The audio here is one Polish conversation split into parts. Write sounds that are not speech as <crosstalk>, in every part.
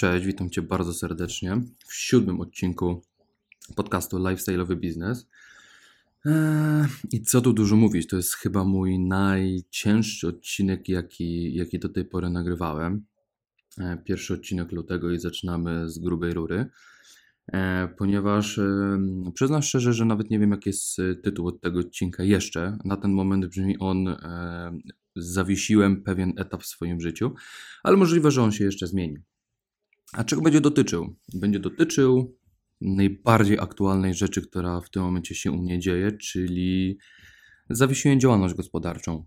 Cześć, witam Cię bardzo serdecznie w siódmym odcinku podcastu Lifestyle'owy Biznes. Eee, I co tu dużo mówić, to jest chyba mój najcięższy odcinek, jaki, jaki do tej pory nagrywałem. Eee, pierwszy odcinek lutego i zaczynamy z grubej rury, eee, ponieważ przyznam szczerze, że nawet nie wiem, jaki jest tytuł od tego odcinka jeszcze. Na ten moment brzmi on Zawiesiłem pewien etap w swoim życiu, ale możliwe, że on się jeszcze zmieni. A czego będzie dotyczył? Będzie dotyczył najbardziej aktualnej rzeczy, która w tym momencie się u mnie dzieje, czyli zawiesiłem działalność gospodarczą.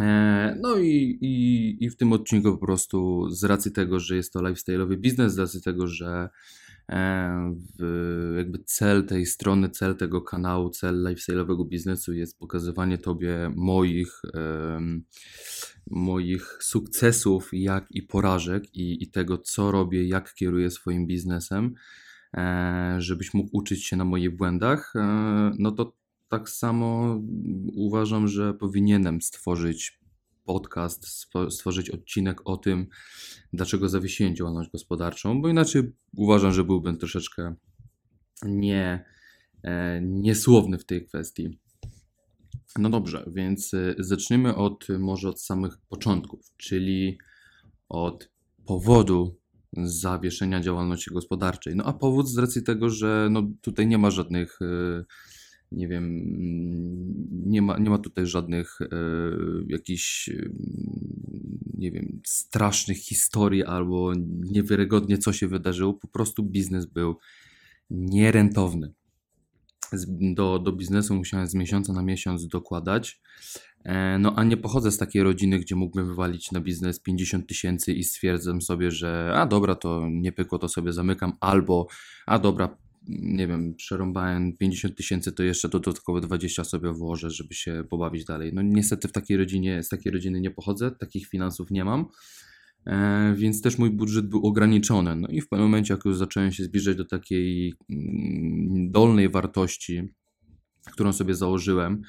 E, no i, i, i w tym odcinku po prostu z racji tego, że jest to lifestyle'owy biznes, z racji tego, że jakby cel tej strony, cel tego kanału, cel lifestyle'owego biznesu jest pokazywanie Tobie moich moich sukcesów, jak i porażek, i, i tego, co robię, jak kieruję swoim biznesem, e, żebyś mógł uczyć się na moich błędach, e, no to tak samo uważam, że powinienem stworzyć podcast, stworzyć odcinek o tym, dlaczego zawiesiłem działalność gospodarczą, bo inaczej uważam, że byłbym troszeczkę nie, e, niesłowny w tej kwestii. No dobrze, więc y, zaczniemy od może od samych początków, czyli od powodu zawieszenia działalności gospodarczej. No a powód z racji tego, że no tutaj nie ma żadnych, y, nie wiem, nie ma, nie ma tutaj żadnych y, jakichś, nie wiem, strasznych historii albo niewiarygodnie co się wydarzyło. Po prostu biznes był nierentowny do, do biznesu musiałem z miesiąca na miesiąc dokładać. E, no a nie pochodzę z takiej rodziny, gdzie mógłbym wywalić na biznes 50 tysięcy i stwierdzam sobie, że a dobra, to nie pykło, to sobie zamykam, albo a dobra, nie wiem, przerąbałem 50 tysięcy, to jeszcze dodatkowe 20 sobie włożę, żeby się pobawić dalej. No niestety w takiej rodzinie, z takiej rodziny nie pochodzę, takich finansów nie mam. E, więc też mój budżet był ograniczony. No i w pewnym momencie, jak już zacząłem się zbliżać do takiej mm, dolnej wartości, którą sobie założyłem,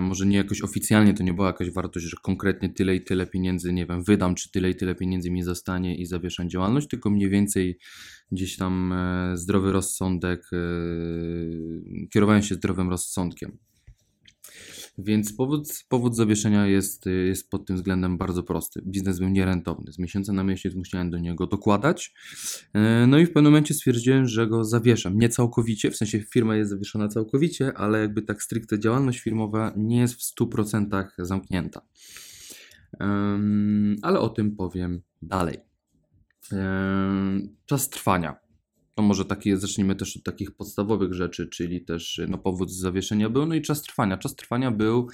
może nie jakoś oficjalnie to nie była jakaś wartość, że konkretnie tyle i tyle pieniędzy, nie wiem, wydam, czy tyle i tyle pieniędzy mi zostanie i zawieszam działalność, tylko mniej więcej gdzieś tam e, zdrowy rozsądek, kierowałem się zdrowym rozsądkiem. Więc powód, powód zawieszenia jest, jest pod tym względem bardzo prosty. Biznes był nierentowny. Z miesiąca na miesiąc musiałem do niego dokładać. E, no i w pewnym momencie stwierdziłem, że go zawieszam. Nie całkowicie, w sensie firma jest zawieszona całkowicie, ale jakby tak stricte działalność firmowa nie jest w 100% zamknięta. Ale o tym powiem dalej. Czas trwania. No może takie, zacznijmy też od takich podstawowych rzeczy, czyli też no, powód zawieszenia był, no i czas trwania. Czas trwania był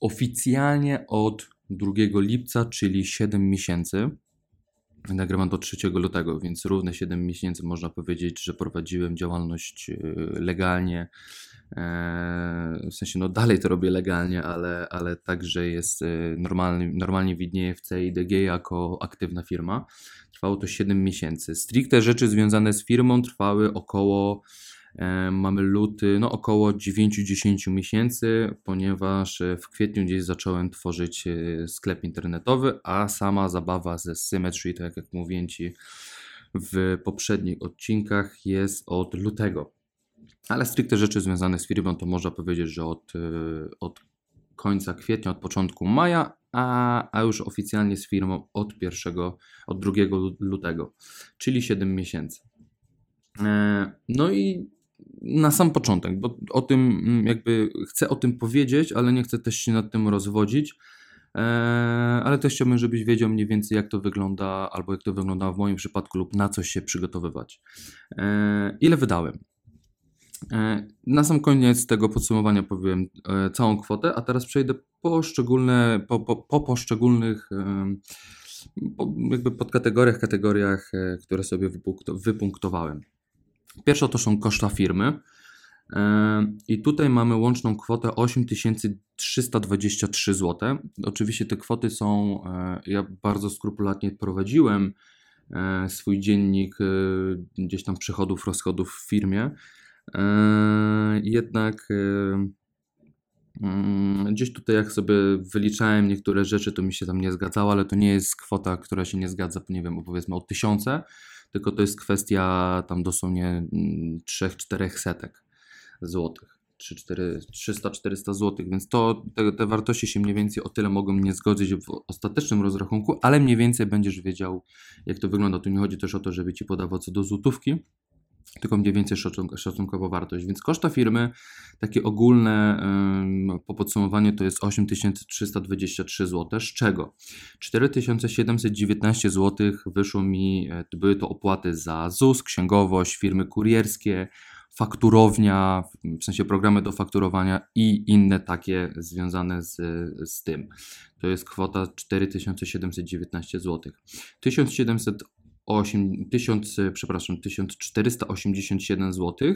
oficjalnie od 2 lipca, czyli 7 miesięcy. Nagrywam do 3 lutego, więc równe 7 miesięcy można powiedzieć, że prowadziłem działalność e, legalnie. E, w sensie, no dalej to robię legalnie, ale, ale także jest e, normalnie, normalnie widnieje w CIDG jako aktywna firma. Trwało to 7 miesięcy. Stricte rzeczy związane z firmą trwały około, mamy luty, no około 9-10 miesięcy, ponieważ e, w kwietniu gdzieś zacząłem tworzyć e, sklep internetowy, a sama zabawa ze Symmetry, tak jak mówiłem Ci w poprzednich odcinkach, jest od lutego. Ale stricte rzeczy związane z firmą to można powiedzieć, że od, od końca kwietnia, od początku maja, a, a już oficjalnie z firmą od 1, od 2 lutego, czyli 7 miesięcy. E, no i na sam początek, bo o tym mm, jakby chcę o tym powiedzieć, ale nie chcę też się nad tym rozwodzić. E, ale też chciałbym, żebyś wiedział mniej więcej, jak to wygląda, albo jak to wygląda w moim przypadku, lub na coś się przygotowywać. E, ile wydałem? E, na sam koniec tego podsumowania powiem całą kwotę, a teraz przejdę poszczególne, po, po, po poszczególnych po, jakby podkategoriach, kategoriach, e, które sobie wypunktowałem. Pierwsza to są koszta firmy. I tutaj mamy łączną kwotę 8323 zł. Oczywiście te kwoty są, ja bardzo skrupulatnie prowadziłem swój dziennik gdzieś tam przychodów, rozchodów w firmie. E, jednak e, Mm, gdzieś tutaj, jak sobie wyliczałem niektóre rzeczy, to mi się tam nie zgadzało, ale to nie jest kwota, która się nie zgadza, nie wiem, powiedzmy o tysiące, tylko to jest kwestia tam dosłownie 3-4 mm, setek złotych. 300-400 zł, więc to, te, te, wartości się mniej więcej o tyle mogą nie zgodzić w ostatecznym rozrachunku, ale mniej więcej będziesz wiedział, jak to wygląda. Tu nie chodzi też o to, żeby ci podawał co do złotówki, tylko mniej więcej szacunkowo wartość. Więc koszta firmy, takie ogólne po podsumowaniu to jest 8323 zł, z czego 4719 zł wyszło mi, e, były to opłaty za ZUS, księgowość, firmy kurierskie, fakturownia, w sensie programy do fakturowania i inne takie związane z, z tym. To jest kwota 4719 zł. 1708, 1000, przepraszam, 1487 zł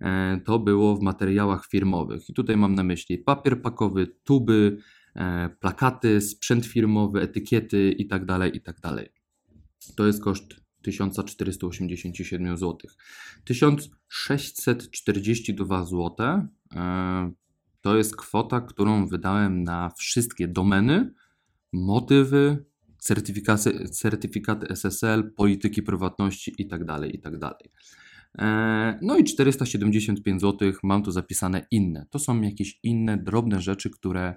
e, to było w materiałach firmowych. I tutaj mam na myśli papier pakowy, tuby, e, plakaty, sprzęt firmowy, etykiety itd. Tak itd. Tak to jest koszt 1487 zł. 1642 zł to jest kwota, którą wydałem na wszystkie domeny, motywy, certyfikaty, SSL, polityki prywatności itd. Tak itd. Tak e, no i 475 zł mam tu zapisane inne. To są jakieś inne drobne rzeczy, które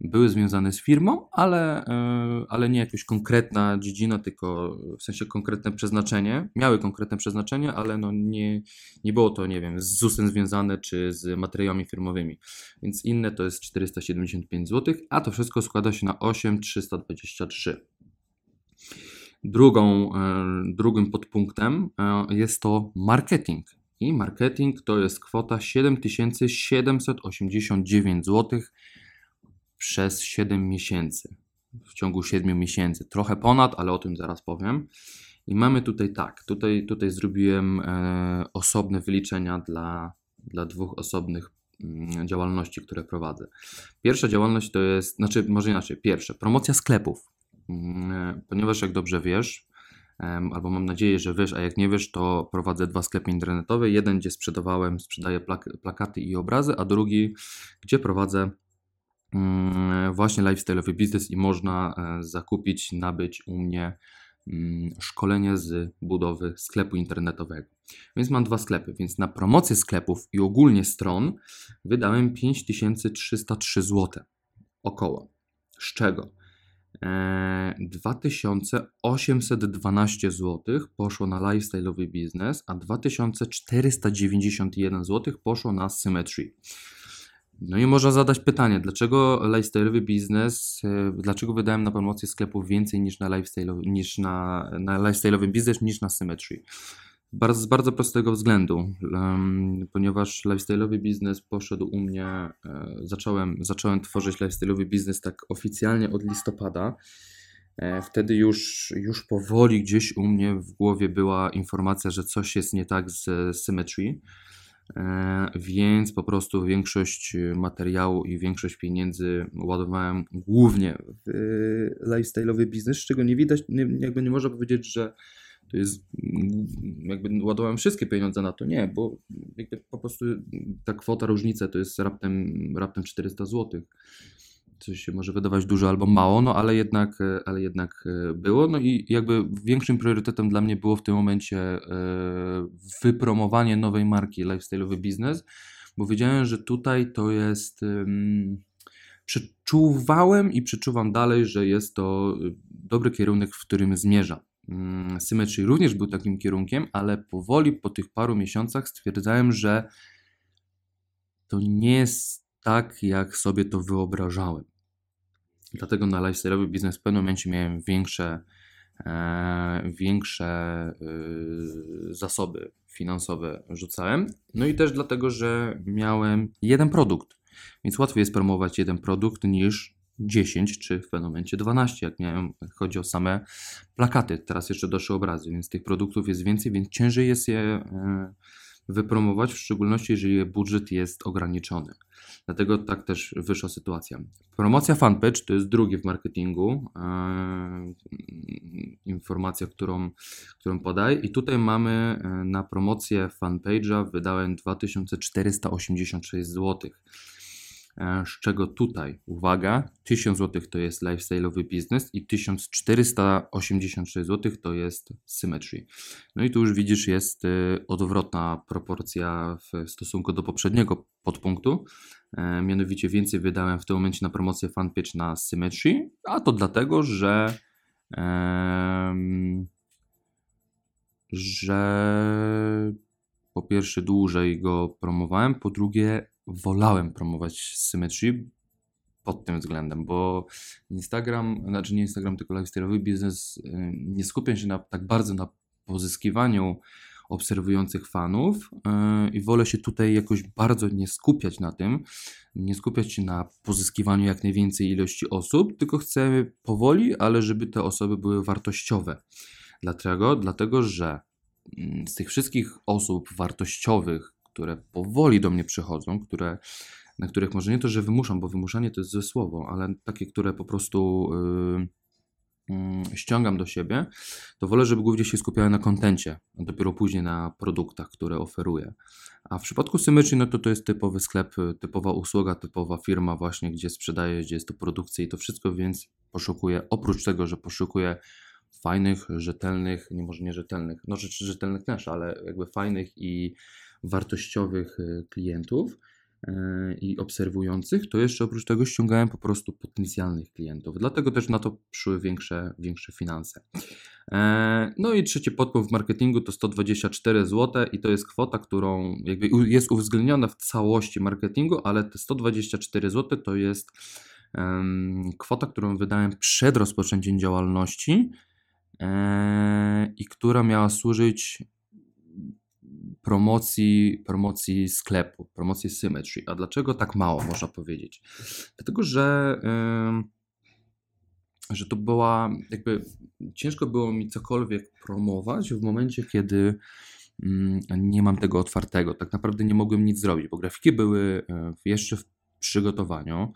były związane z firmą, ale, e, ale nie jakaś konkretna dziedzina, tylko w sensie konkretne przeznaczenie. Miały konkretne przeznaczenie, ale no nie, nie było to, nie wiem, z ZUS-em związane czy z materiałami firmowymi. Więc inne to jest 475 zł, a to wszystko składa się na 8323. Drugą, e, drugim podpunktem e, jest to marketing. I marketing to jest kwota 7789 zł przez 7 miesięcy. W ciągu 7 miesięcy. Trochę ponad, ale o tym zaraz powiem. I mamy tutaj tak, tutaj, tutaj zrobiłem e, osobne wyliczenia dla, dla dwóch osobnych mm, działalności, które prowadzę. Pierwsza działalność to jest, znaczy może inaczej, pierwsze, promocja sklepów. Mm, ponieważ jak dobrze wiesz, albo mam nadzieję, że wiesz, a jak nie wiesz, to prowadzę dwa sklepy internetowe. Jeden, gdzie sprzedawałem, sprzedaję plak plakaty i obrazy, a drugi, gdzie prowadzę Mm, właśnie lifestyle'owy biznes i można e, zakupić, nabyć u mnie mm, szkolenie z budowy sklepu internetowego. Więc mam dwa sklepy, więc na promocję sklepów i ogólnie stron wydałem 5303 zł około. Z czego? 2812 e, zł poszło na lifestyle'owy biznes, a 2491 zł poszło na Symmetry. No i można zadać pytanie, dlaczego lifestyle'owy biznes, e, dlaczego wydałem na promocję sklepów więcej niż na lifestyle, niż na, na lifestyle'owy biznes niż na Symmetry? Bardzo, z bardzo prostego względu, ponieważ lifestyle'owy biznes poszedł u mnie, e, zacząłem, zacząłem tworzyć lifestyle'owy biznes tak oficjalnie od listopada. E, wtedy już, już powoli gdzieś u mnie w głowie była informacja, że coś jest nie tak z Symmetry. E, więc po prostu większość materiału i większość pieniędzy ładowałem głównie w lifestyle'owy biznes, z czego nie widać, nie, jakby nie można powiedzieć, że to jest, jakby ładowałem wszystkie pieniądze na to, nie, bo po prostu ta kwota różnica to jest raptem, raptem 400 zł coś się może wydawać dużo albo mało, no ale jednak, e, ale jednak e, było. No i jakby większym priorytetem dla mnie było w tym momencie e, wypromowanie nowej marki Lifestyle'owy Biznes, bo wiedziałem, że tutaj to jest. Przeczuwałem i przeczuwam dalej, że jest to dobry kierunek, w którym zmierzam. Mm, Symmetry również był takim kierunkiem, ale powoli po tych paru miesiącach stwierdzałem, że to nie jest tak, jak sobie to wyobrażałem. Dlatego na lifestyle'owy biznes w pewnym momencie miałem większe, e, większe e, zasoby finansowe rzucałem. No i też dlatego, że miałem jeden produkt. Więc łatwiej jest promować jeden produkt niż 10 czy w pewnym momencie 12, jak miałem, chodzi o same plakaty. Teraz jeszcze doszły obrazy, więc tych produktów jest więcej, więc ciężej jest je e, wypromować, w szczególności jeżeli budżet jest ograniczony. Dlatego tak też wyszła sytuacja. Promocja fanpage to jest drugie w marketingu. Yy, informacja, którą, którą podaję. I tutaj mamy e, na promocję fanpage'a wydałem 2486 zł. E, z czego tutaj, uwaga, 1000 zł to jest lifestyle'owy biznes i 1486 zł to jest Symmetry. No i tu już widzisz, jest y, odwrotna proporcja w stosunku do poprzedniego podpunktu. E, mianowicie więcej wydałem w tym momencie na promocję fanpage na Symmetry, a to dlatego, że że po pierwsze dłużej go promowałem, po drugie wolałem promować Symmetry pod tym względem, bo Instagram, znaczy nie Instagram, tylko lifestyle'owy biznes y, nie skupia się na, tak bardzo na pozyskiwaniu obserwujących fanów yy, i wolę się tutaj jakoś bardzo nie skupiać na tym, nie skupiać się na pozyskiwaniu jak największej ilości osób, tylko chcę powoli, ale żeby te osoby były wartościowe. Dlaczego? Dlatego, że mm, z tych wszystkich osób wartościowych, które powoli do mnie przychodzą, które, na których może nie to, że wymuszam, bo wymuszanie to jest złe słowo, ale takie, które po prostu yy, yy, ściągam do siebie, to wolę, żeby głównie się skupiały na kontencie, a dopiero później na produktach, które oferuję. A w przypadku Symmetry, no to to jest typowy sklep, typowa usługa, typowa firma właśnie, gdzie sprzedaję, gdzie jest to produkcja i to wszystko, więc poszukuję, oprócz tego, że poszukuję fajnych, rzetelnych, nie może nie rzetelnych, no rzeczy rzetelnych też, ale jakby fajnych i wartościowych y, klientów y, i obserwujących, to jeszcze oprócz tego ściągałem po prostu potencjalnych klientów. Dlatego też na to szły większe, większe finanse. E, no i trzeci podpunkt w marketingu to 124 zł i to jest kwota, którą jakby jest uwzględniona w całości marketingu, ale te 124 zł to jest kwota, którą wydałem przed rozpoczęciem działalności e, i która miała służyć promocji, promocji sklepu, promocji Symmetry. A dlaczego tak mało, można powiedzieć? Dlatego, że, że to była, jakby ciężko było mi cokolwiek promować w momencie, kiedy yy, nie mam tego otwartego. Tak naprawdę nie mogłem nic zrobić, bo grafiki były yy, jeszcze w przygotowaniu.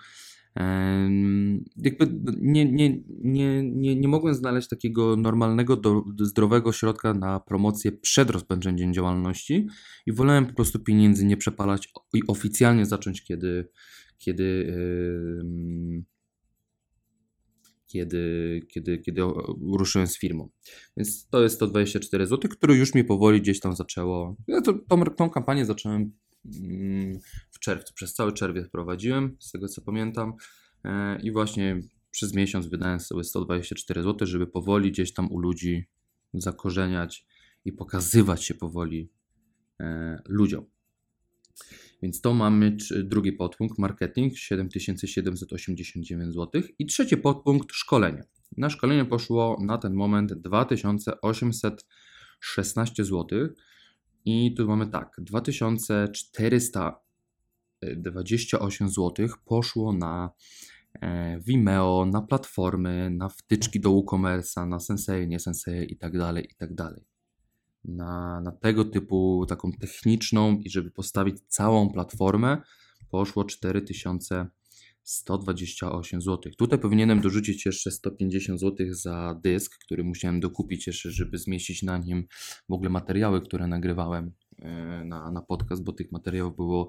Jakby nie, nie, nie, nie, nie mogłem znaleźć takiego normalnego, do, zdrowego środka na promocję przed rozpoczęciem działalności i wolałem po prostu pieniędzy nie przepalać i oficjalnie zacząć, kiedy, kiedy, kiedy, kiedy, kiedy ruszyłem z firmą. Więc to jest 124 zł, które już mi powoli gdzieś tam zaczęło. Ja to, tą, tą kampanię zacząłem w czerwcu. Przez cały czerwiec prowadziłem, z tego co pamiętam. E, I właśnie przez miesiąc wydałem sobie 124 zł, żeby powoli gdzieś tam u ludzi zakorzeniać i pokazywać się powoli e, ludziom. Więc to mamy drugi podpunkt, marketing 7789 zł i trzeci podpunkt, szkolenie. Na szkolenie poszło na ten moment 2816 zł. I tu mamy tak, 2428 zł poszło na e, Vimeo, na platformy, na wtyczki do WooCommerce'a, na Sensei, nie Sensei i tak dalej, i tak dalej. Na, na tego typu taką techniczną i żeby postawić całą platformę poszło 4000 128 zł. Tutaj powinienem dorzucić jeszcze 150 zł za dysk, który musiałem dokupić jeszcze, żeby zmieścić na nim w ogóle materiały, które nagrywałem e, na, na podcast, bo tych materiałów było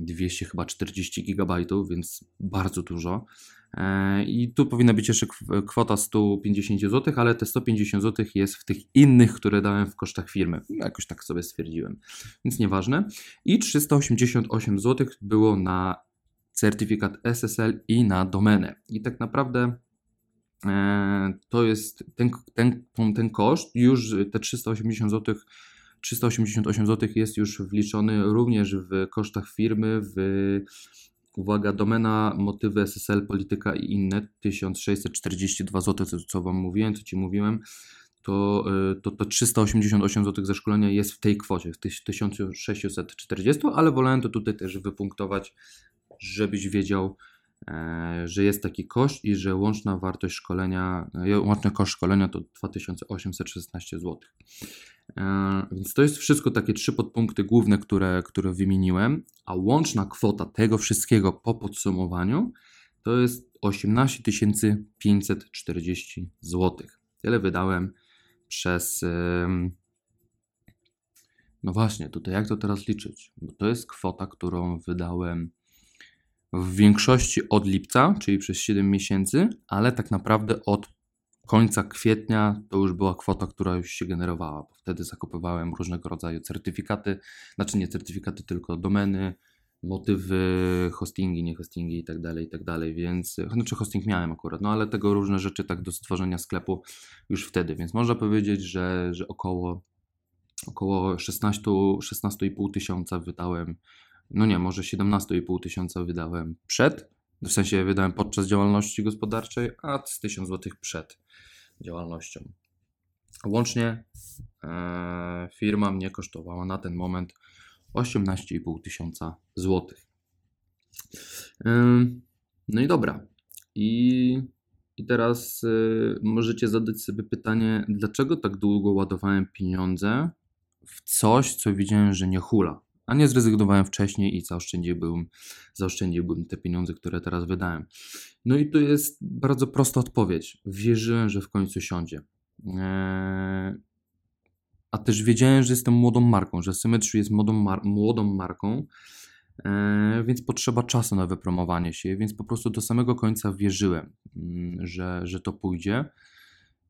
200 chyba 40 gigabajtów, więc bardzo dużo. E, I tu powinna być jeszcze kwota 150 zł, ale te 150 zł jest w tych innych, które dałem w kosztach firmy. Jakoś tak sobie stwierdziłem, więc nieważne. I 388 zł było na certyfikat SSL i na domenę. I tak naprawdę e, to jest ten, ten, ten koszt, już te 380 zł 388 zł jest już wliczony również w kosztach firmy, w uwaga, domena, motywy SSL, polityka i inne 1642 zł, co, co Wam mówiłem, co Ci mówiłem, to, e, to, to 388 zł ze szkolenia jest w tej kwocie, w 1640, ale wolałem to tutaj też wypunktować, żebyś wiedział, e, że jest taki koszt i że łączna wartość szkolenia, e, łączny koszt szkolenia to 2816 zł. E, więc to jest wszystko takie trzy podpunkty główne, które, które wymieniłem, a łączna kwota tego wszystkiego po podsumowaniu to jest 18 540 zł. Tyle wydałem przez. No właśnie, tutaj jak to teraz liczyć? Bo to jest kwota, którą wydałem w większości od lipca, czyli przez 7 miesięcy, ale tak naprawdę od końca kwietnia to już była kwota, która już się generowała, bo wtedy zakupywałem różnego rodzaju certyfikaty, znaczy nie certyfikaty, tylko domeny, motywy, hostingi, nie hostingi i tak dalej, i tak dalej, więc, znaczy hosting miałem akurat, no ale tego różne rzeczy tak do stworzenia sklepu już wtedy, więc można powiedzieć, że, że około, około 16, 16,5 tysiąca wydałem, no nie, może 17,5 tysiąca wydałem przed, w sensie wydałem podczas działalności gospodarczej, a z 1000 zł przed działalnością. Łącznie e, firma mnie kosztowała na ten moment 18,5 tysiąca złotych. No i dobra. I, i teraz y, możecie zadać sobie pytanie, dlaczego tak długo ładowałem pieniądze w coś, co widziałem, że nie hula, a nie zrezygnowałem wcześniej i zaoszczędziłbym, zaoszczędziłbym te pieniądze, które teraz wydałem. No i tu jest bardzo prosta odpowiedź. Wierzyłem, że w końcu siądzie. Eee, a też wiedziałem, że jestem młodą marką, że Symmetry jest młodą, mar młodą marką, e, więc potrzeba czasu na wypromowanie się, więc po prostu do samego końca wierzyłem, mm, że, że to pójdzie.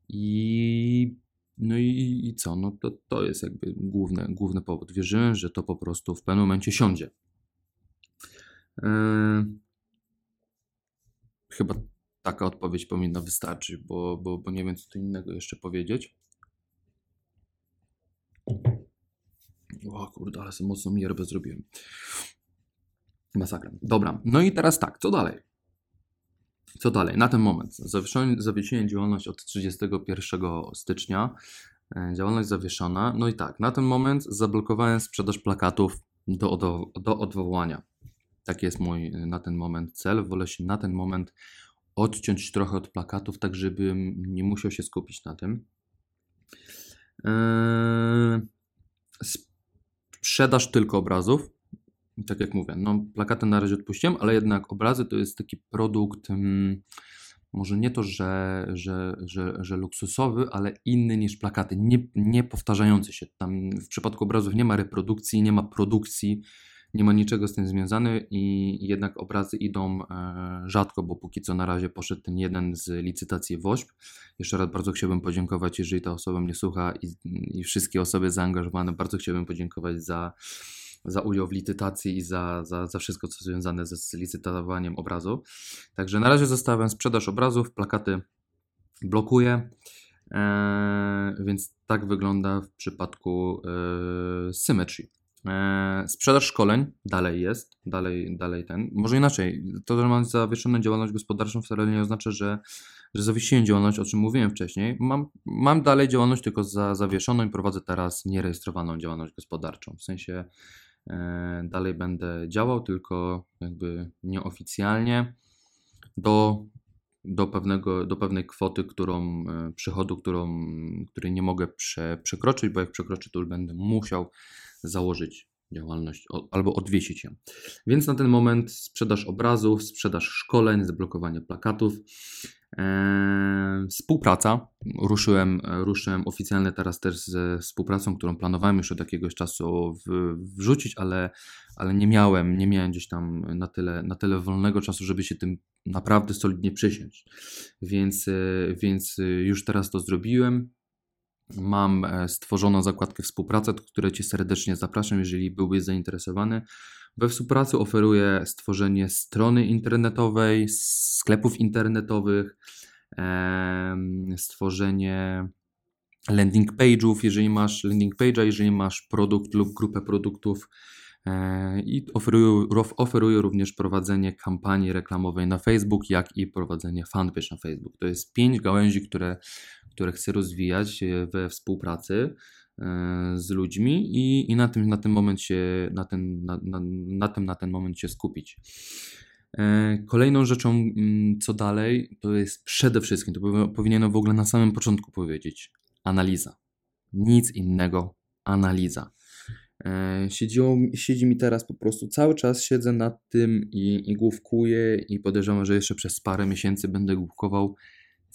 I no i, i co? No to, to jest jakby główny, główny powód. Wierzyłem, że to po prostu w pewnym momencie siądzie. E, chyba taka odpowiedź powinna wystarczyć, bo, bo, bo nie wiem, co tu innego jeszcze powiedzieć. O kurde, ale sobie mocno mierbę zrobiłem. Masakra. Dobra, no i teraz tak, co dalej? Co dalej? Na ten moment zawiesiłem działalność od 31 stycznia. E, działalność zawieszona. No i tak, na ten moment zablokowałem sprzedaż plakatów do, do, do odwołania. Taki jest mój e, na ten moment cel. Wolę się na ten moment odciąć trochę od plakatów, tak żebym nie musiał się skupić na tym. Eee, sprzedaż tylko obrazów. Tak jak mówię, no plakaty na razie odpuściłem, ale jednak obrazy to jest taki produkt, hmm, może nie to, że, że, że, że luksusowy, ale inny niż plakaty, nie, nie powtarzający się. Tam w przypadku obrazów nie ma reprodukcji, nie ma produkcji, nie ma niczego z tym związane i jednak obrazy idą e, rzadko, bo póki co na razie poszedł ten jeden z licytacji WOŚP. Jeszcze raz bardzo chciałbym podziękować, jeżeli ta osoba mnie słucha i, i wszystkie osoby zaangażowane, bardzo chciałbym podziękować za, za udział w licytacji i za, za, za wszystko, co związane ze, licytowaniem obrazu. Także na razie zostawiam sprzedaż obrazów, plakaty blokuję. Eee, więc tak wygląda w przypadku e, Symmetry. E, sprzedaż szkoleń dalej jest, dalej, dalej ten. Może inaczej, to, że mam zawieszoną działalność gospodarczą wcale nie oznacza, że, że zawiesiłem działalność, o czym mówiłem wcześniej. Mam, mam dalej działalność tylko za zawieszoną i prowadzę teraz nierejestrowaną działalność gospodarczą. W sensie e, dalej będę działał, tylko jakby nieoficjalnie do, do, pewnego, do pewnej kwoty, którą e, przychodu, którą, której nie mogę prze, przekroczyć, bo jak przekroczę, to już będę musiał założyć działalność albo odwiesić ją. Więc na ten moment sprzedaż obrazów, sprzedaż szkoleń, zablokowanie plakatów, eee, współpraca. Ruszyłem, ruszyłem oficjalnie teraz też ze współpracą, którą planowałem już od jakiegoś czasu w, wrzucić, ale, ale nie miałem, nie miałem gdzieś tam na tyle, na tyle wolnego czasu, żeby się tym naprawdę solidnie przysiąść. Więc, e, więc już teraz to zrobiłem. Mam e, stworzoną zakładkę współpracy, do której Cię serdecznie zapraszam, jeżeli byłbyś zainteresowany. We współpracy oferuję stworzenie strony internetowej, sklepów internetowych, stworzenie landing page'ów, jeżeli masz landing page'a, jeżeli masz produkt lub grupę produktów e, i oferuję, oferuję również prowadzenie kampanii reklamowej na Facebook, jak i prowadzenie fanpage na Facebook. To jest pięć gałęzi, które które chcę rozwijać e, we współpracy e, z ludźmi i, i na tym na tym moment się, na, ten, na, na, na tym na ten moment się skupić. E, kolejną rzeczą, mm, co dalej, to jest przede wszystkim, to powinienem w ogóle na samym początku powiedzieć, analiza. Nic innego, analiza. Siedziło, siedzi mi teraz po prostu cały czas siedzę nad tym i, i główkuję i podejrzewam, że jeszcze przez parę miesięcy będę główkował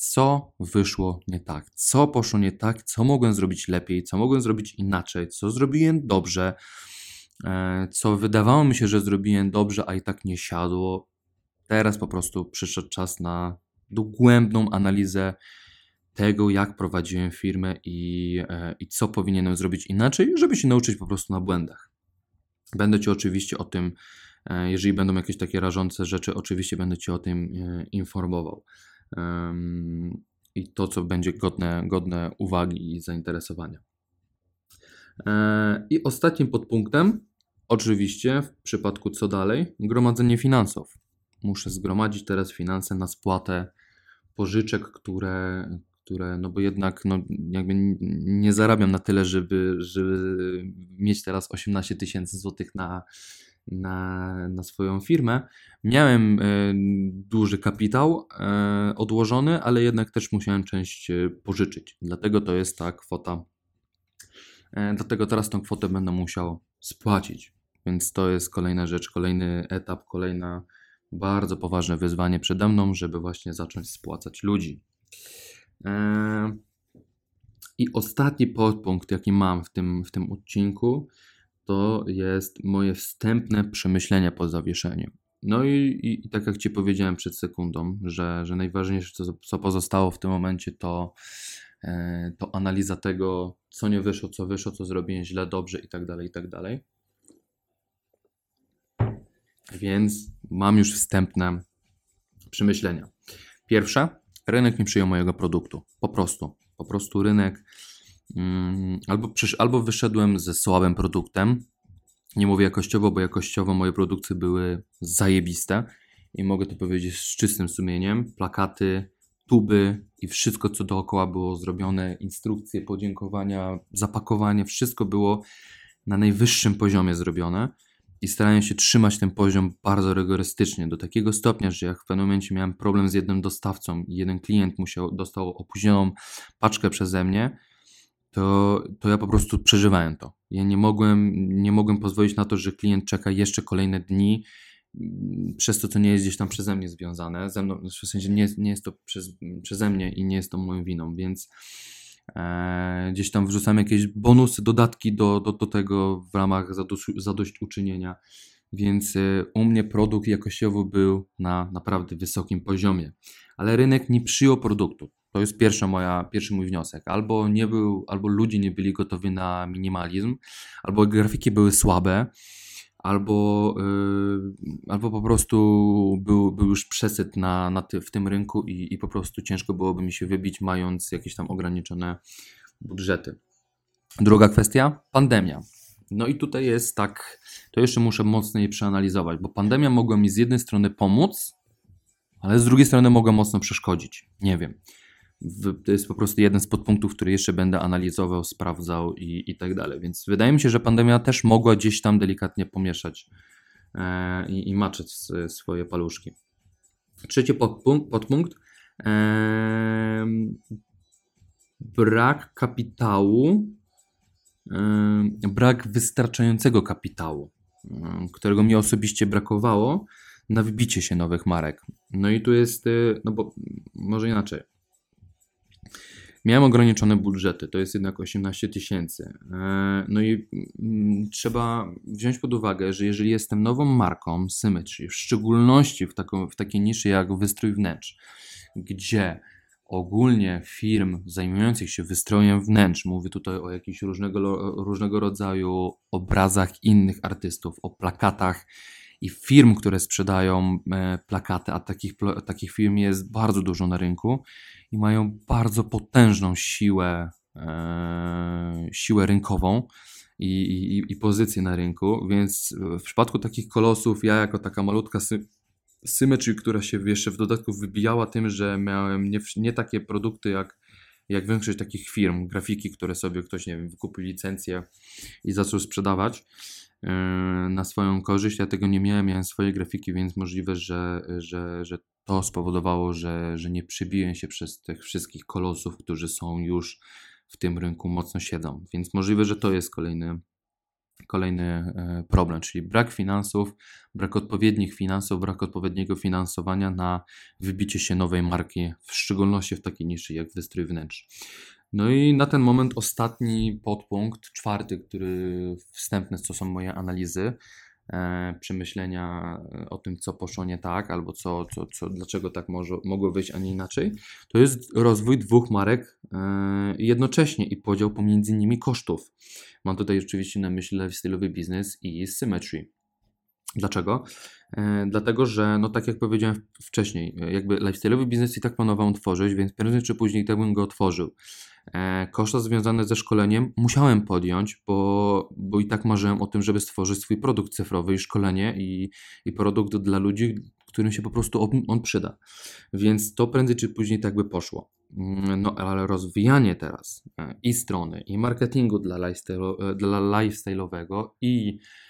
co wyszło nie tak, co poszło nie tak, co mogłem zrobić lepiej, co mogłem zrobić inaczej, co zrobiłem dobrze, e, co wydawało mi się, że zrobiłem dobrze, a i tak nie siadło. Teraz po prostu przyszedł czas na dogłębną analizę tego, jak prowadziłem firmę i, e, i co powinienem zrobić inaczej, żeby się nauczyć po prostu na błędach. Będę Ci oczywiście o tym, e, jeżeli będą jakieś takie rażące rzeczy, oczywiście będę Cię o tym informował. I to, co będzie godne, godne uwagi i zainteresowania. I ostatnim podpunktem, oczywiście, w przypadku co dalej, gromadzenie finansów. Muszę zgromadzić teraz finanse na spłatę pożyczek, które, które, no bo jednak no, jakby nie zarabiam na tyle, żeby, żeby mieć teraz 18 tysięcy złotych na, na, na swoją firmę. Miałem e, duży kapitał e, odłożony, ale jednak też musiałem część e, pożyczyć. Dlatego to jest ta kwota. Dlatego teraz tą kwotę będę musiał spłacić. Więc to jest kolejna rzecz, kolejny etap, kolejna bardzo poważne wyzwanie przede mną, żeby właśnie zacząć spłacać ludzi. I ostatni podpunkt, jaki mam w tym, w tym odcinku, to jest moje wstępne przemyślenia po zawieszeniu. No i, i, i, tak jak Ci powiedziałem przed sekundą, że, że najważniejsze, co, co pozostało w tym momencie, to, e, to analiza tego, co nie wyszło, co wyszło, co zrobiłem źle, dobrze i tak dalej, i tak dalej. Więc mam już wstępne przemyślenia. Pierwsze, rynek nie przyjął mojego produktu. Po prostu. Po prostu rynek. Mm, albo, przysz, albo wyszedłem ze słabym produktem. Nie mówię jakościowo, bo jakościowo moje produkty były zajebiste i mogę to powiedzieć z czystym sumieniem. Plakaty, tuby i wszystko, co dookoła było zrobione, instrukcje, podziękowania, zapakowanie, wszystko było na najwyższym poziomie zrobione i starają się trzymać ten poziom bardzo rygorystycznie, do takiego stopnia, że jak w pewnym momencie miałem problem z jednym dostawcą i jeden klient musiał, dostał opóźnioną paczkę przeze mnie, to, to ja po prostu przeżywałem to. Ja nie mogłem, nie mogłem pozwolić na to, że klient czeka jeszcze kolejne dni, mm, przez to, co nie jest gdzieś tam przeze mnie związane, ze mną, w sensie nie, nie jest to przez, przeze mnie i nie jest to moją winą, więc E, gdzieś tam wrzucam jakieś bonusy, dodatki do, do, do tego w ramach zadość, zadośćuczynienia. Więc e, u mnie produkt jakościowo był na naprawdę wysokim poziomie. Ale rynek nie przyjął produktu. To jest pierwsza moja, pierwszy mój wniosek. Albo nie był, albo ludzie nie byli gotowi na minimalizm, albo grafiki były słabe, albo, yy, albo po prostu był, był już przesyt na, na ty, w tym rynku i, i po prostu ciężko byłoby mi się wybić, mając jakieś tam ograniczone budżety. Druga kwestia pandemia. No i tutaj jest tak, to jeszcze muszę mocniej przeanalizować, bo pandemia mogła mi z jednej strony pomóc, ale z drugiej strony mogła mocno przeszkodzić. Nie wiem to jest po prostu jeden z podpunktów, który jeszcze będę analizował, sprawdzał i, i tak dalej. Więc wydaje mi się, że pandemia też mogła gdzieś tam delikatnie pomieszać e, i, i swoje paluszki. Trzeci podpunkt, podpunkt e, brak kapitału, e, brak wystarczającego kapitału, którego mi osobiście brakowało na wybicie się nowych marek. No i tu jest, e, no bo może inaczej. Miałem ograniczone budżety, to jest jednak 18 tysięcy. E, no i mm, trzeba wziąć pod uwagę, że jeżeli jestem nową marką Symmetry, w szczególności w, taką, w takiej niszy jak wystrój wnętrz, gdzie ogólnie firm zajmujących się wystrojem wnętrz, mówię tutaj o jakichś różnego, różnego rodzaju obrazach innych artystów, o plakatach i firm, które sprzedają e, plakaty, a takich, takich firm jest bardzo dużo na rynku i mają bardzo potężną siłę, e, siłę rynkową i, i, i pozycję na rynku, więc w przypadku takich kolosów, ja jako taka malutka sy Symmetry, która się jeszcze w dodatku wybijała tym, że miałem nie, nie takie produkty jak, jak większość takich firm, grafiki, które sobie ktoś, nie wiem, wykupił licencję i zaczął sprzedawać, na swoją korzyść. Ja tego nie miałem, miałem swoje grafiki, więc możliwe, że, że, że to spowodowało, że, że nie przybiłem się przez tych wszystkich kolosów, którzy są już w tym rynku mocno siedzą. Więc możliwe, że to jest kolejny, kolejny e, problem, czyli brak finansów, brak odpowiednich finansów, brak odpowiedniego finansowania na wybicie się nowej marki, w szczególności w takiej niszy jak wystrój wnętrz. No i na ten moment ostatni podpunkt, czwarty, który wstępny, co są moje analizy, e, przemyślenia o tym, co poszło nie tak, albo co, co, co, dlaczego tak może, mogło być, a nie inaczej, to jest rozwój dwóch marek e, jednocześnie i podział pomiędzy nimi kosztów. Mam tutaj oczywiście na myśli lifestyle'owy biznes i Symmetry. Dlaczego? E, dlatego, że no tak jak powiedziałem wcześniej, e, jakby lifestyle'owy biznes i tak planowałem tworzyć, więc prędzej czy później tak bym go otworzył. E, koszta związane ze szkoleniem musiałem podjąć, bo, bo i tak marzyłem o tym, żeby stworzyć swój produkt cyfrowy i szkolenie i, i produkt dla ludzi, którym się po prostu on, przyda. Więc to prędzej czy później tak by poszło. Mm, no ale rozwijanie teraz i strony, i marketingu dla, lifestyle, dla lifestyle'owego i E,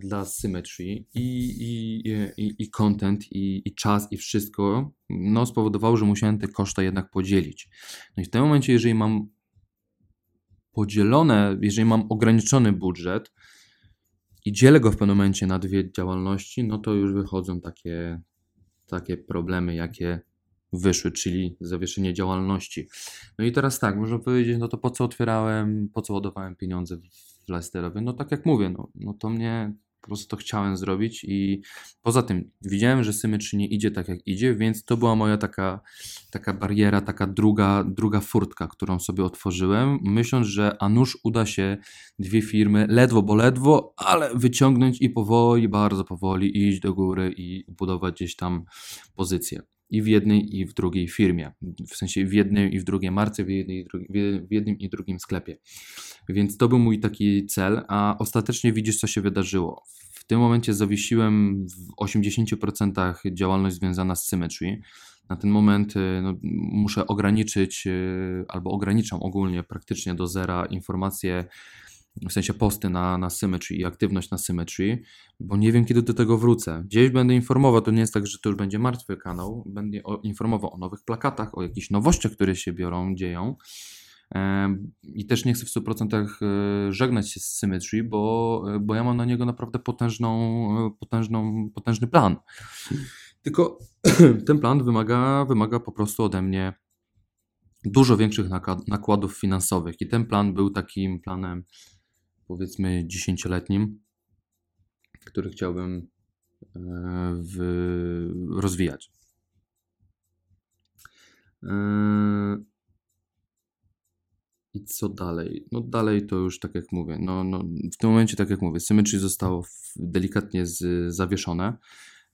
dla Symmetry i, i, i, i content, i, i czas, i wszystko, no spowodowało, że musiałem te koszta jednak podzielić. No i w tym momencie, jeżeli mam podzielone, jeżeli mam ograniczony budżet i dzielę go w pewnym momencie na dwie działalności, no to już wychodzą takie, takie problemy, jakie wyszły, czyli zawieszenie działalności. No i teraz tak, można powiedzieć, no to po co otwierałem, po co ładowałem pieniądze w Leicesterowie? No tak jak mówię, no, no to mnie po prostu to chciałem zrobić i poza tym widziałem, że Symmetry idzie tak jak idzie, więc to była moja taka, taka bariera, taka druga, druga furtka, którą sobie otworzyłem, myśląc, że a nuż uda się dwie firmy ledwo, bo ledwo, ale wyciągnąć i powoli, bardzo powoli iść do góry i budować gdzieś tam pozycję i w jednej i w drugiej firmie. W sensie w jednej i w drugiej marce, w, jednej w jednym i drugim sklepie. Więc to był mój taki cel, a ostatecznie widzisz, co się wydarzyło. W tym momencie zawiesiłem w 80% działalność związana z Symmetry. Na ten moment y, no, muszę ograniczyć, y, albo ograniczam ogólnie praktycznie do zera informacje w sensie posty na, na Symmetry i aktywność na Symmetry, bo nie wiem, kiedy do tego wrócę. Gdzieś będę informował, to nie jest tak, że to już będzie martwy kanał, będę o, informował o nowych plakatach, o jakichś nowościach, które się biorą, dzieją. I też nie chcę w 100% e, żegnać się z Symmetry, bo, e, bo ja mam na niego naprawdę potężną, e, potężną, potężny plan. Tylko <clears throat> ten plan wymaga, wymaga po prostu ode mnie dużo większych nakładów finansowych. I ten plan był takim planem powiedzmy dziesięcioletnim, który chciałbym e, w, rozwijać. E, I co dalej? No dalej to już tak jak mówię, no, no w tym momencie tak jak mówię, Symmetry zostało delikatnie z, zawieszone.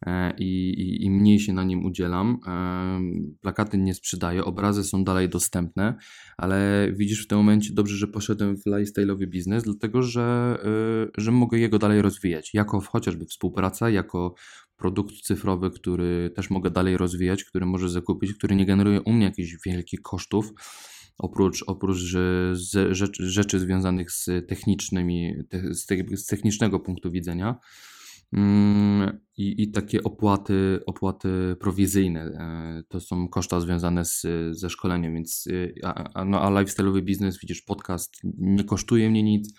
E, i, i, i, mniej się na nim udzielam. E, plakaty nie sprzedaję, obrazy są dalej dostępne, ale widzisz w tym momencie dobrze, że poszedłem w lifestyle'owy biznes, dlatego że, e, że mogę jego dalej rozwijać. Jako chociażby współpraca, jako produkt cyfrowy, który też mogę dalej rozwijać, który może zakupić, który nie generuje u mnie jakichś wielkich kosztów oprócz, oprócz rzeczy, rzeczy związanych z technicznymi, z, z technicznego punktu widzenia. Mm, I, I takie opłaty, opłaty prowizyjne e, to są koszta związane z, ze szkoleniem, więc e, a, no, a lifestyle'owy biznes, widzisz, podcast nie kosztuje mnie nic,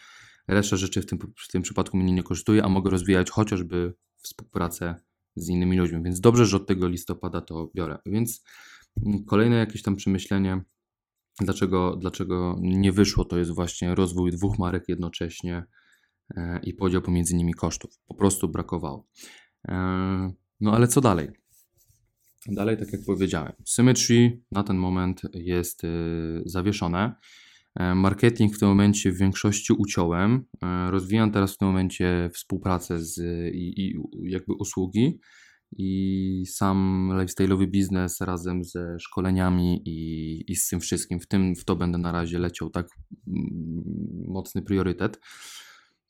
reszta rzeczy w tym, w tym przypadku mnie nie kosztuje, a mogę rozwijać chociażby współpracę z innymi ludźmi, więc dobrze, że od tego listopada to biorę. Więc kolejne jakieś tam przemyślenie, dlaczego, dlaczego nie wyszło, to jest właśnie rozwój dwóch marek jednocześnie, i podział pomiędzy nimi kosztów. Po prostu brakowało. E, no ale co dalej? Dalej, tak jak powiedziałem, Symmetry na ten moment jest e, zawieszone. Marketing w tym momencie w większości uciąłem. Rozwijam teraz w tym momencie współpracę z, i, i jakby usługi i sam lifestyle'owy biznes razem ze szkoleniami i, i z tym wszystkim. W tym w to będę na razie leciał tak mm, mocny priorytet.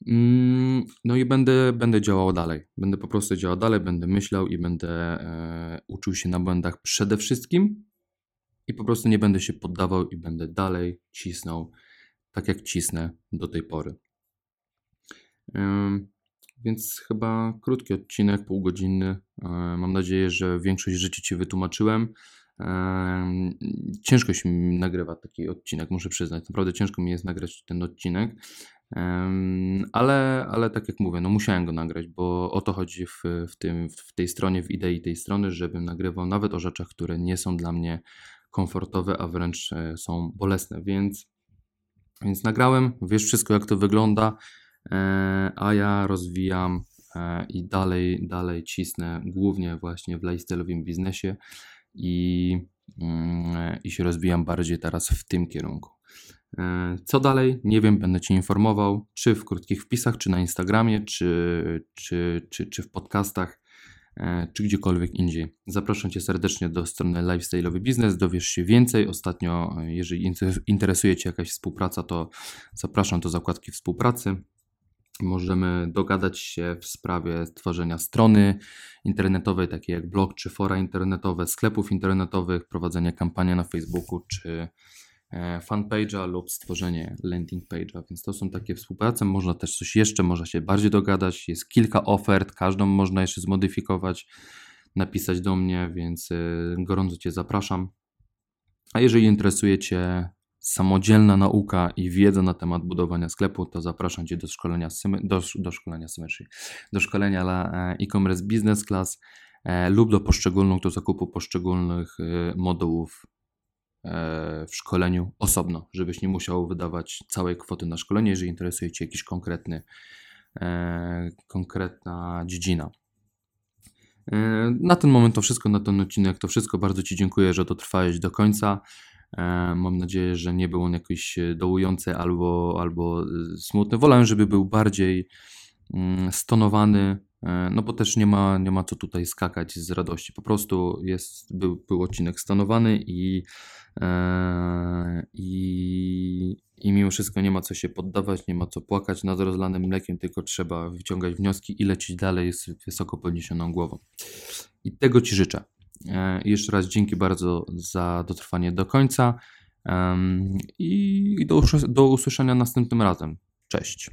Mm, no i będę, będę działał dalej. Będę po prostu działał dalej, będę myślał i będę e, uczył się na błędach przede wszystkim i po prostu nie będę się poddawał i będę dalej cisnął tak jak cisnę do tej pory. Więc chyba krótki odcinek, półgodzinny. E, mam nadzieję, że większość rzeczy Ci wytłumaczyłem. Ciężko się mi nagrywa taki odcinek, muszę przyznać. Naprawdę ciężko mi jest nagrać ten odcinek. Ale, ale tak jak mówię, no musiałem go nagrać, bo o to chodzi w, w, tym, w tej stronie, w idei tej strony, żebym nagrywał nawet o rzeczach, które nie są dla mnie komfortowe, a wręcz e, są bolesne, więc, więc nagrałem, wiesz wszystko jak to wygląda, e, a ja rozwijam i dalej, dalej cisnę głównie właśnie w lifestyle'owym biznesie i, mm, i się rozwijam bardziej teraz w tym kierunku. E, co dalej? Nie wiem, będę Cię informował, czy w krótkich wpisach, czy na Instagramie, czy, czy, czy, czy w podcastach, e, czy gdziekolwiek indziej. Zapraszam Cię serdecznie do strony Lifestyle'owy Biznes, dowiesz się więcej. Ostatnio, e, jeżeli interesuje Cię jakaś współpraca, to zapraszam do zakładki współpracy. Możemy dogadać się w sprawie tworzenia strony internetowej, takiej jak blog czy fora internetowe, sklepów internetowych, prowadzenia kampanii na Facebooku czy fanpage'a lub stworzenie landing page'a, więc to są takie współprace. Można też coś jeszcze, można się bardziej dogadać. Jest kilka ofert, każdą można jeszcze zmodyfikować, napisać do mnie, więc e, gorąco Cię zapraszam. A jeżeli interesuje Cię samodzielna nauka i wiedza na temat budowania sklepu, to zapraszam Cię do szkolenia, do, do szkolenia Symmetry, do szkolenia dla e, e-commerce business class lub do poszczególnych, do zakupu poszczególnych modułów E, w szkoleniu osobno, żebyś nie musiał wydawać całej kwoty na szkolenie, jeżeli interesuje Cię jakiś konkretny, e, konkretna dziedzina. E, na ten moment to wszystko, na ten odcinek to wszystko. Bardzo Ci dziękuję, że dotrwałeś do końca. Mam nadzieję, że nie był on jakiś dołujący albo, albo smutny. Wolałem, żeby był bardziej mm, stonowany, no bo też nie ma, nie ma co tutaj skakać z radości. Po prostu jest, był, był odcinek stonowany i I, I mimo wszystko nie ma co się poddawać, nie ma co płakać nad rozlanym mlekiem, tylko trzeba wyciągać wnioski i lecieć dalej z wysoko podniesioną głową. I tego Ci życzę. Eee, jeszcze raz dzięki bardzo za dotrwanie do końca i do, do usłyszenia następnym razem. Cześć.